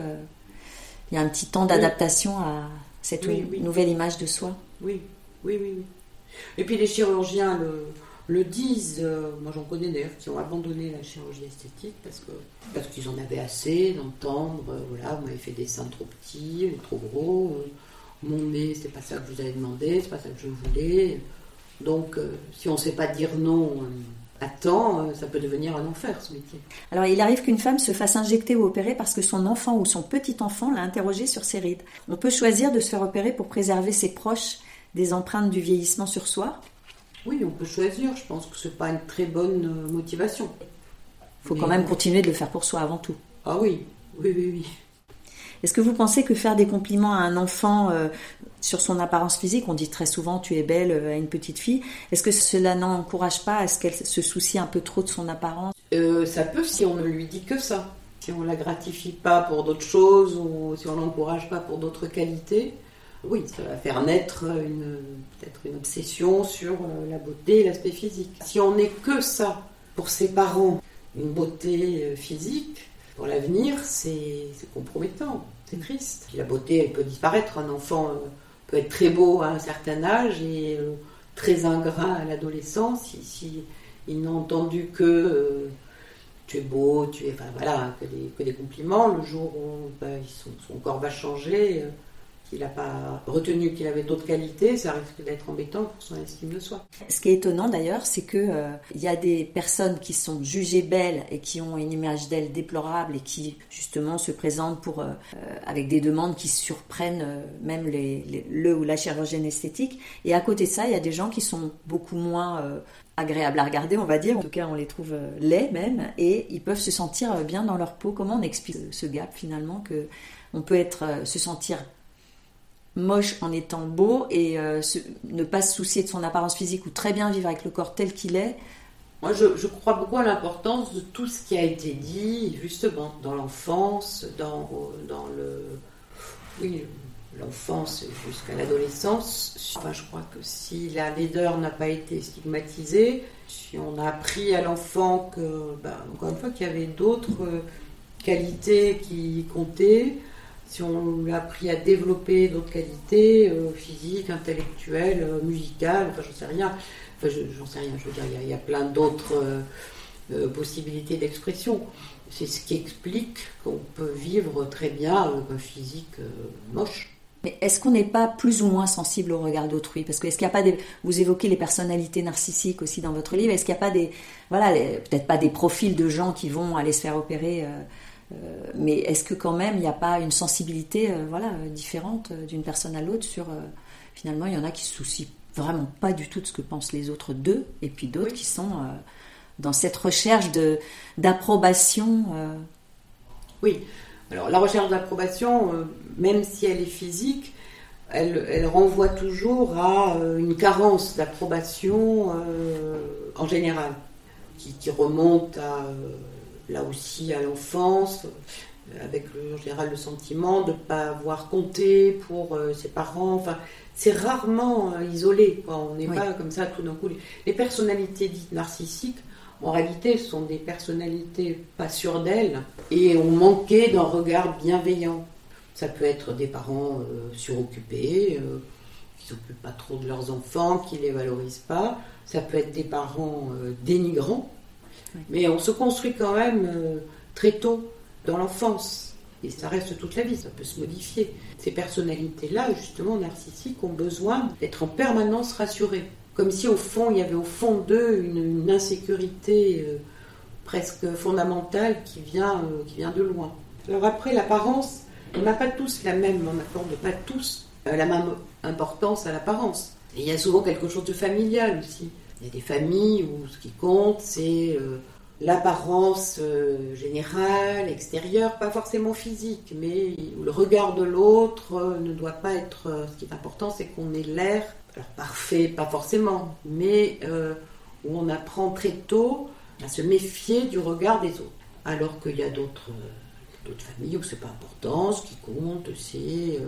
Speaker 1: il y a un petit temps d'adaptation à cette nouvelle image de soi.
Speaker 2: Oui, oui, oui, oui. Et puis les chirurgiens le, le disent. Euh, moi, j'en connais d'ailleurs qui ont abandonné la chirurgie esthétique parce que parce qu'ils en avaient assez d'entendre. Euh, voilà, vous m'avez fait des seins trop petits, trop gros. Euh, mon nez, c'est pas ça que vous avez demandé, c'est pas ça que je voulais. Donc, si on sait pas dire non à temps, ça peut devenir un enfer ce métier.
Speaker 1: Alors, il arrive qu'une femme se fasse injecter ou opérer parce que son enfant ou son petit enfant l'a interrogé sur ses rides. On peut choisir de se faire opérer pour préserver ses proches des empreintes du vieillissement sur soi
Speaker 2: oui, on peut choisir. Je pense que ce n'est pas une très bonne euh, motivation.
Speaker 1: Il faut quand même continuer de le faire pour soi avant tout.
Speaker 2: Ah oui, oui, oui, oui.
Speaker 1: Est-ce que vous pensez que faire des compliments à un enfant euh, sur son apparence physique, on dit très souvent tu es belle euh, à une petite fille, est-ce que cela n'encourage pas à ce qu'elle se soucie un peu trop de son apparence?
Speaker 2: Ça peut si on ne lui dit que ça. Si on ne la gratifie pas pour d'autres choses ou si on ne l'encourage pas pour d'autres qualités oui, ça va faire naître peut-être une obsession sur euh, la beauté et l'aspect physique. Si on n'est que ça pour ses parents, une beauté euh, physique, pour l'avenir, c'est compromettant, c'est triste. la beauté, elle peut disparaître. Un enfant euh, peut être très beau à un certain âge et très ingrat à l'adolescence si, il n'a entendu que tu es beau, tu es. Enfin voilà, que des, compliments. Le jour où bah, son, corps va changer il n'a pas retenu qu'il avait d'autres qualités, ça risque d'être embêtant pour son estime de soi.
Speaker 1: Ce qui est étonnant d'ailleurs, c'est qu'il euh, y a des personnes qui sont jugées belles et qui ont une image d'elles déplorable et qui justement se présentent pour, euh, euh, avec des demandes qui surprennent même le ou la chirurgienne esthétique. Et à côté de ça, il y a des gens qui sont beaucoup moins agréables à regarder, on va dire. En tout cas, on les trouve laids même, et ils peuvent se sentir bien dans leur peau. Comment on explique ce gap finalement que on peut être, se sentir moche en étant beau et euh, ne pas se soucier de son apparence physique ou très bien vivre avec le corps tel qu'il est.
Speaker 2: Moi, je, crois beaucoup à l'importance de tout ce qui a été dit, justement, dans l'enfance, dans, dans le. Oui, l'enfance jusqu'à l'adolescence. Enfin, je crois que si la laideur n'a pas été stigmatisée, si on a appris à l'enfant que, ben, fois, qu'il y avait d'autres qualités qui comptaient, si on l'a appris à développer d'autres qualités euh, physiques, intellectuelles, euh, musicales, enfin j'en sais rien. Enfin j'en sais rien, je veux dire, il y, a, plein d'autres euh, possibilités d'expression. C'est ce qui explique qu'on peut vivre très bien avec un physique moche.
Speaker 1: Mais est-ce qu'on n'est pas plus ou moins sensible au regard d'autrui? Parce que est-ce qu'il n'y a pas des... Vous évoquez les personnalités narcissiques aussi dans votre livre. Est-ce qu'il n'y a pas des... Voilà, peut-être pas des profils de gens qui vont aller se faire opérer mais est-ce que quand même il n'y a pas une sensibilité euh, voilà, différente euh, d'une personne à l'autre sur finalement il y en a qui se soucient vraiment pas du tout de ce que pensent les autres d'eux et puis d'autres qui sont dans cette recherche de d'approbation.
Speaker 2: Oui, alors la recherche d'approbation, même si elle est physique, elle, elle renvoie toujours à une carence d'approbation en général, qui, qui remonte à là aussi à l'enfance, euh, avec en général le sentiment de ne pas avoir compté pour euh, ses parents. Enfin, c'est rarement euh, isolé. On n'est pas comme ça tout d'un coup. Les personnalités dites narcissiques, en réalité, sont des personnalités pas sûres d'elles et ont manqué d'un regard bienveillant. Ça peut être des parents suroccupés, qui s'occupent pas trop de leurs enfants, qui les valorisent pas. Ça peut être des parents dénigrants mais on se construit quand même euh, très tôt dans l'enfance. Et ça reste toute la vie, ça peut se modifier. Ces personnalités-là, justement, narcissiques, ont besoin d'être en permanence rassurées. Comme si au fond, il y avait au fond d'eux une, insécurité euh, presque fondamentale qui vient, euh, qui vient de loin. Alors après, l'apparence, on n'a pas tous la même, on n'accorde pas tous la même importance à l'apparence. Et il y a souvent quelque chose de familial aussi. Il y a des familles où ce qui compte, c'est euh, l'apparence euh, générale, extérieure, pas forcément physique, mais le regard de l'autre euh, ne doit pas être. ce qui est important, c'est qu'on ait l'air, alors parfait, pas forcément, mais où on apprend très tôt à se méfier du regard des autres. Alors qu'il y a d'autres d'autres familles où c'est pas important, ce qui compte, c'est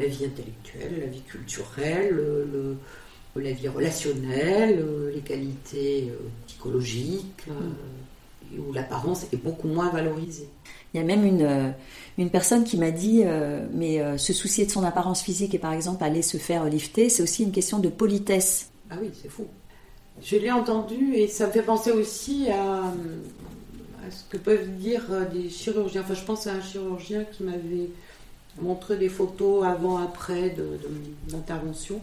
Speaker 2: la vie intellectuelle, la vie culturelle, le la vie relationnelle, euh, les qualités euh, psychologiques. Euh, où l'apparence est beaucoup moins valorisée.
Speaker 1: Il y a même une, une personne qui m'a dit, mais se soucier de son apparence physique et par exemple aller se faire lifter, c'est aussi une question de politesse.
Speaker 2: Ah oui, c'est fou. Je l'ai entendu et ça me fait penser aussi à, ce que peuvent dire des chirurgiens. Enfin, je pense à un chirurgien qui m'avait montré des photos avant-après de, d'intervention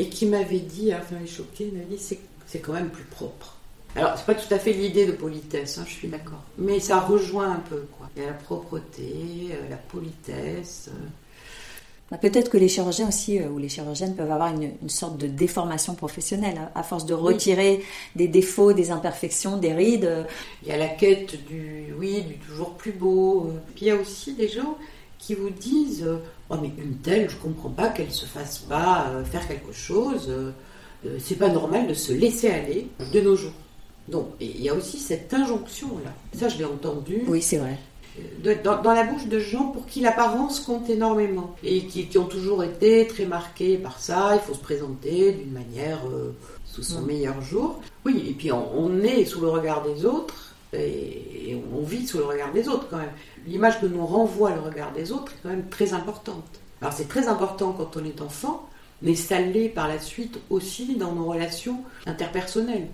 Speaker 2: et qui m'avait dit, enfin, il est choqué, il m'a dit c'est, quand même plus propre. Alors, c'est pas tout à fait l'idée de politesse, hein, je suis d'accord. Mais ça rejoint un peu, quoi. Il y a la propreté, euh, la politesse. Euh,
Speaker 1: bah, peut-être que les chirurgiens aussi, euh, ou les chirurgiennes peuvent avoir une, sorte de déformation professionnelle, hein, à force de retirer des défauts, des imperfections, des rides.
Speaker 2: Il y a la quête du, oui, du toujours plus beau. Puis il y a aussi des gens qui vous disent Oh, mais une telle, je comprends pas qu'elle se fasse pas euh, faire quelque chose. c'est pas normal de se laisser aller de nos jours. Donc, il y a aussi cette injonction-là. Ça, je l'ai entendu.
Speaker 1: Oui, c'est vrai
Speaker 2: dans, la bouche de gens pour qui l'apparence compte énormément et qui, ont toujours été très marqués par ça. Il faut se présenter d'une manière euh, sous son mm. meilleur jour. Oui, et puis on, est sous le regard des autres et, on vit sous le regard des autres quand même. L'image que nous renvoie le regard des autres est quand même très importante. Alors c'est très important quand on est enfant, mais ça l'est par la suite aussi dans nos relations interpersonnelles.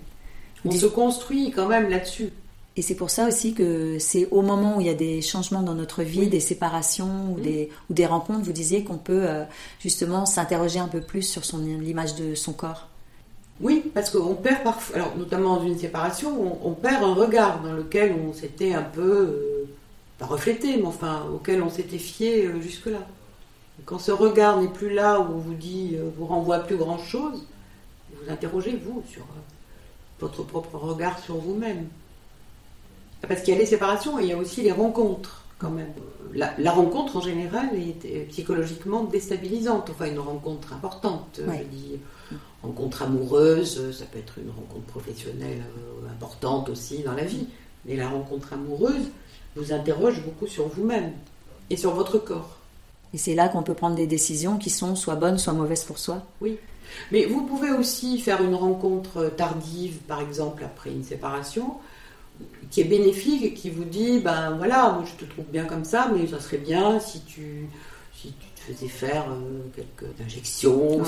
Speaker 2: On se construit quand même là-dessus.
Speaker 1: Et c'est pour ça aussi que c'est au moment où il y a des changements dans notre vie, des séparations ou, des, ou des rencontres, vous disiez qu'on peut euh, justement s'interroger un peu plus sur son, l'image de son corps.
Speaker 2: Oui, parce qu'on perd parfois, alors notamment dans une séparation, on, perd un regard dans lequel on s'était un peu, euh, pas reflété, mais enfin, auquel on s'était fié euh, jusque-là. Quand ce regard n'est plus là, où on vous dit, vous renvoie plus grand-chose, vous interrogez, vous, sur votre propre regard sur vous-même. Parce qu'il y a les séparations et il y a aussi les rencontres, quand même. La, rencontre, en général, est psychologiquement déstabilisante. Enfin, une rencontre importante. Je dis rencontre amoureuse, ça peut être une rencontre professionnelle euh, importante aussi dans la vie. Mais la rencontre amoureuse vous interroge beaucoup sur vous-même et sur votre corps.
Speaker 1: Et c'est là qu'on peut prendre des décisions qui sont soit bonnes, soit mauvaises pour soi.
Speaker 2: Oui. Mais vous pouvez aussi faire une rencontre tardive, par exemple, après une séparation, qui est bénéfique et qui vous dit ben voilà, moi je te trouve bien comme ça, mais ça serait bien si tu, si tu te faisais faire euh, quelques injections.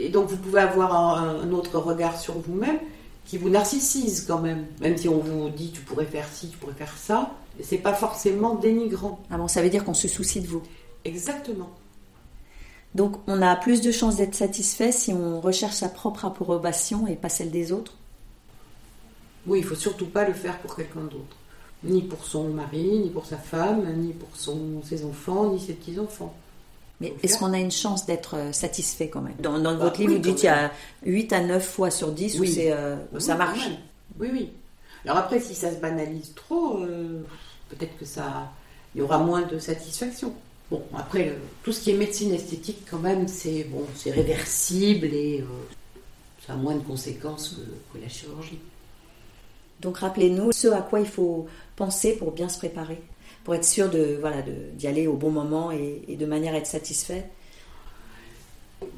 Speaker 2: Et donc vous pouvez avoir un, autre regard sur vous-même qui vous narcissise quand même, même si on vous dit tu pourrais faire ci, tu pourrais faire ça, c'est pas forcément dénigrant.
Speaker 1: Ah bon, ça veut dire qu'on se soucie de vous.
Speaker 2: Exactement.
Speaker 1: Donc on a plus de chances d'être satisfait si on recherche sa propre approbation et pas celle des autres
Speaker 2: oui, il faut surtout pas le faire pour quelqu'un d'autre. Ni pour son mari, ni pour sa femme, ni pour son, ses enfants, ni ses petits-enfants.
Speaker 1: Mais est-ce qu'on a une chance d'être euh, satisfait quand même? Dans, bah, votre livre, vous dites qu'il y a 8 à 9 fois sur 10 où, euh, ça marche.
Speaker 2: Oui, oui. Alors après, si ça se banalise trop, euh, peut-être que ça, il y aura moins de satisfaction. Bon, après, tout ce qui est médecine esthétique, quand même, c'est bon, c'est réversible et ça a moins de conséquences que la chirurgie.
Speaker 1: Donc rappelez-nous ce à quoi il faut penser pour bien se préparer, pour être sûr de voilà d'y aller au bon moment et, de manière à être satisfait.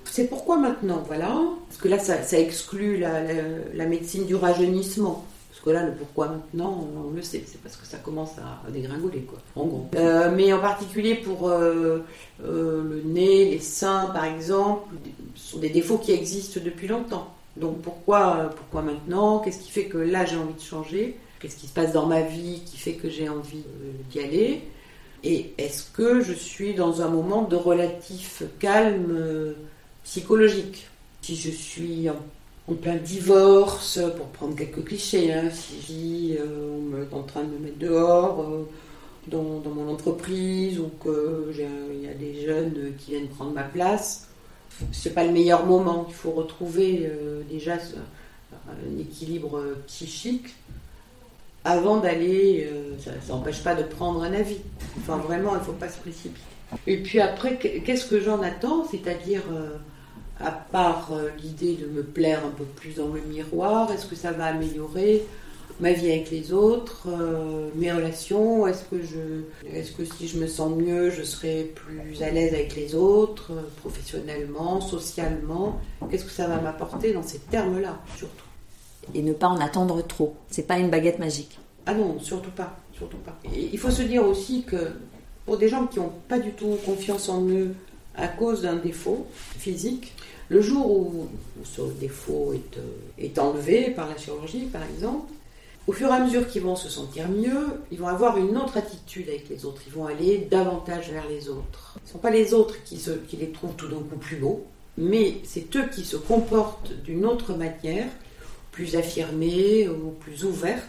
Speaker 2: C'est pourquoi maintenant, voilà, parce que là ça, exclut la, médecine du rajeunissement. Parce que là, le pourquoi maintenant, on le sait, c'est parce que ça commence à, dégringoler, quoi, en gros. Euh, mais en particulier pour euh, euh, le nez, les seins, par exemple, ce sont des défauts qui existent depuis longtemps. Donc pourquoi, pourquoi maintenant? Qu'est-ce qui fait que là j'ai envie de changer? Qu'est-ce qui se passe dans ma vie qui fait que j'ai envie euh, d'y aller. Et est-ce que je suis dans un moment de relatif calme euh, psychologique? Si je suis en, plein divorce, pour prendre quelques clichés, hein, si euh, on est en train de me mettre dehors dans, dans, mon entreprise ou qu'il y a des jeunes qui viennent prendre ma place, c'est pas le meilleur moment. Il faut retrouver euh, déjà un équilibre psychique avant d'aller. Euh, ça n'empêche pas de prendre un avis. Enfin, vraiment, il ne faut pas se précipiter. Et puis après, qu'est-ce que j'en attends? C'est-à-dire, euh, à part l'idée de me plaire un peu plus dans le miroir, est-ce que ça va améliorer ma vie avec les autres, euh, mes relations, est-ce que, est-ce que si je me sens mieux, je serai plus à l'aise avec les autres, euh, professionnellement, socialement, qu'est-ce que ça va m'apporter dans ces termes-là, surtout?
Speaker 1: Et ne pas en attendre trop. C'est pas une baguette magique.
Speaker 2: Ah non, surtout pas, surtout pas. Il faut se dire aussi que pour des gens qui n'ont pas du tout confiance en eux à cause d'un défaut physique, le jour où, ce défaut est, euh, est, enlevé par la chirurgie, par exemple, au fur et à mesure qu'ils vont se sentir mieux, ils vont avoir une autre attitude avec les autres. Ils vont aller davantage vers les autres. Ce ne sont pas les autres qui les trouvent tout d'un coup plus beaux, mais c'est eux qui se comportent d'une autre manière, plus affirmée ou plus ouverte,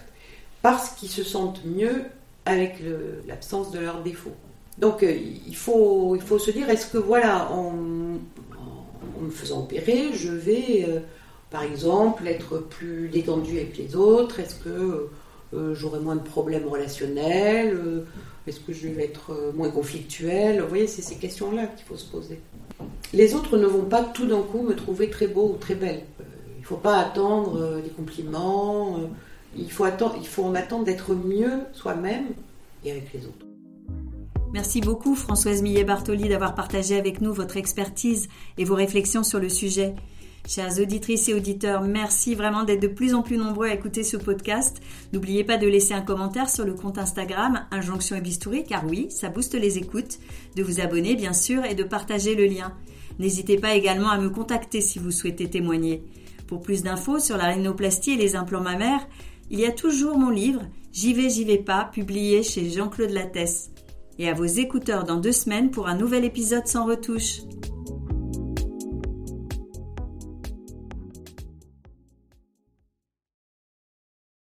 Speaker 2: parce qu'ils se sentent mieux avec l'absence de leurs défauts. Donc euh, il, faut, il faut se dire, est-ce que voilà, en, me faisant opérer, je vais, euh, par exemple, être plus détendu avec les autres? Est-ce que euh, j'aurai moins de problèmes relationnels? Est-ce que je vais être moins conflictuel Vous voyez, c'est ces questions-là qu'il faut se poser. Les autres ne vont pas tout d'un coup me trouver très beau ou très belle. Il ne faut pas attendre des compliments. il, faut attendre, il faut en attendre d'être mieux soi-même et avec les autres.
Speaker 1: Merci beaucoup Françoise Millet-Bartoli d'avoir partagé avec nous votre expertise et vos réflexions sur le sujet. Chères auditrices et auditeurs, merci vraiment d'être de plus en plus nombreux à écouter ce podcast. N'oubliez pas de laisser un commentaire sur le compte Instagram Injonction et Bistouri, car oui, ça booste les écoutes, de vous abonner bien sûr et de partager le lien. N'hésitez pas également à me contacter si vous souhaitez témoigner. Pour plus d'infos sur la rhinoplastie et les implants mammaires, il y a toujours mon livre J'y vais, j'y vais pas, publié chez Jean-Claude Lattès et à vos écouteurs dans deux semaines pour un nouvel épisode sans retouche.